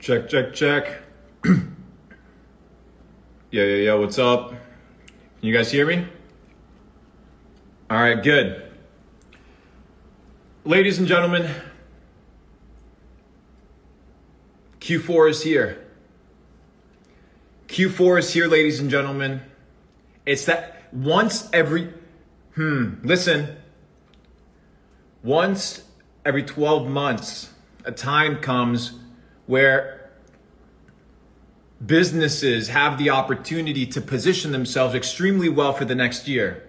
Check, check, check. yeah, yeah, yeah. What's up? Can you guys hear me? All right, good. Ladies and gentlemen, Q4 is here. Q4 is here, ladies and gentlemen. It's that once every, hmm, listen, once every 12 months, a time comes where businesses have the opportunity to position themselves extremely well for the next year.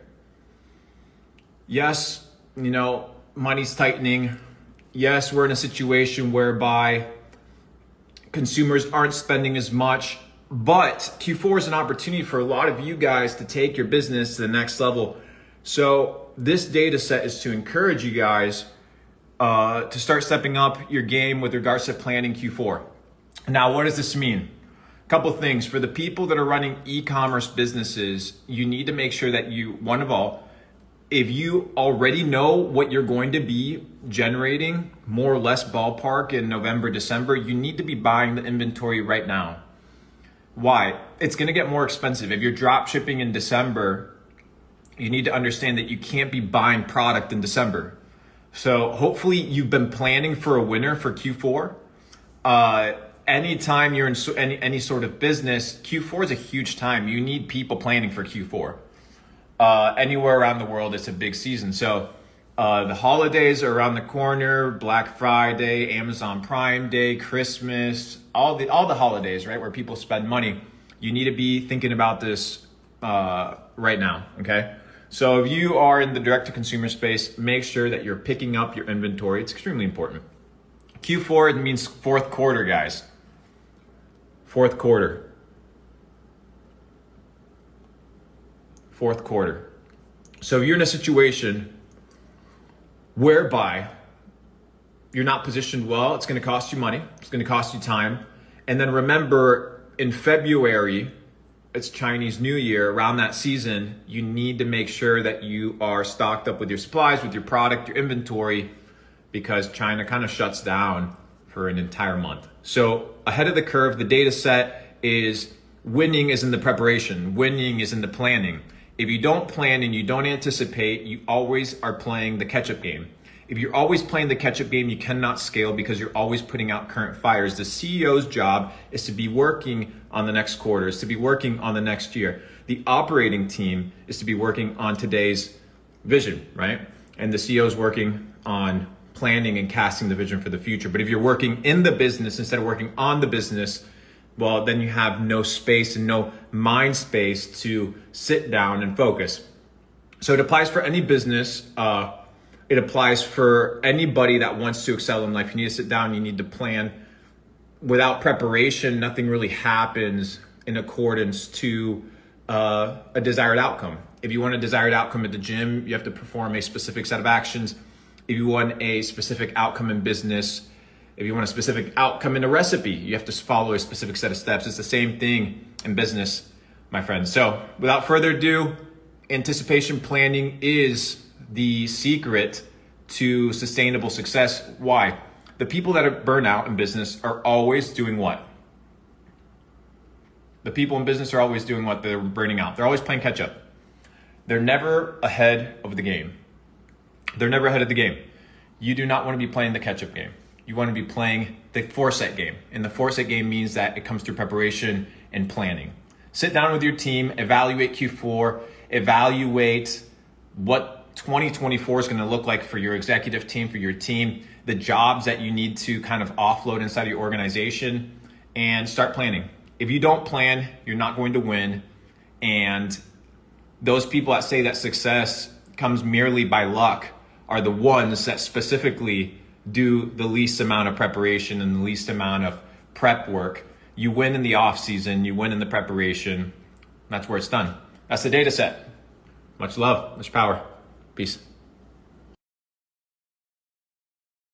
Yes, you know, money's tightening. Yes, we're in a situation whereby consumers aren't spending as much, but Q4 is an opportunity for a lot of you guys to take your business to the next level. So, this data set is to encourage you guys uh, to start stepping up your game with regards to planning Q4. Now, what does this mean? A couple things. For the people that are running e commerce businesses, you need to make sure that you, one of all, if you already know what you're going to be generating, more or less ballpark in November, December, you need to be buying the inventory right now. Why? It's going to get more expensive. If you're drop shipping in December, you need to understand that you can't be buying product in December so hopefully you've been planning for a winner for Q4. Uh, anytime you're in so, any any sort of business, Q4 is a huge time. You need people planning for Q4. Uh, anywhere around the world, it's a big season. So uh, the holidays are around the corner. Black Friday, Amazon Prime Day, Christmas, all the all the holidays, right, where people spend money. You need to be thinking about this uh, right now. Okay. So if you are in the direct to consumer space, make sure that you're picking up your inventory. It's extremely important. Q4 it means fourth quarter, guys. Fourth quarter. Fourth quarter. So if you're in a situation whereby you're not positioned well, it's going to cost you money, it's going to cost you time. And then remember, in February, it's Chinese New Year, around that season, you need to make sure that you are stocked up with your supplies, with your product, your inventory, because China kind of shuts down for an entire month. So, ahead of the curve, the data set is winning is in the preparation, winning is in the planning. If you don't plan and you don't anticipate, you always are playing the catch up game. If you're always playing the catch up game, you cannot scale because you're always putting out current fires. The CEO's job is to be working on the next quarter, is to be working on the next year. The operating team is to be working on today's vision, right? And the CEO is working on planning and casting the vision for the future. But if you're working in the business instead of working on the business, well, then you have no space and no mind space to sit down and focus. So it applies for any business. Uh, it applies for anybody that wants to excel in life. You need to sit down, you need to plan. Without preparation, nothing really happens in accordance to uh, a desired outcome. If you want a desired outcome at the gym, you have to perform a specific set of actions. If you want a specific outcome in business, if you want a specific outcome in a recipe, you have to follow a specific set of steps. It's the same thing in business, my friends. So, without further ado, anticipation planning is the secret to sustainable success. Why? The people that are burnt out in business are always doing what? The people in business are always doing what? They're burning out. They're always playing catch up. They're never ahead of the game. They're never ahead of the game. You do not want to be playing the catch up game. You want to be playing the set game. And the set game means that it comes through preparation and planning. Sit down with your team, evaluate Q4, evaluate what 2024 is going to look like for your executive team, for your team, the jobs that you need to kind of offload inside of your organization, and start planning. If you don't plan, you're not going to win. And those people that say that success comes merely by luck are the ones that specifically do the least amount of preparation and the least amount of prep work. You win in the off season, you win in the preparation. That's where it's done. That's the data set. Much love, much power. Peace.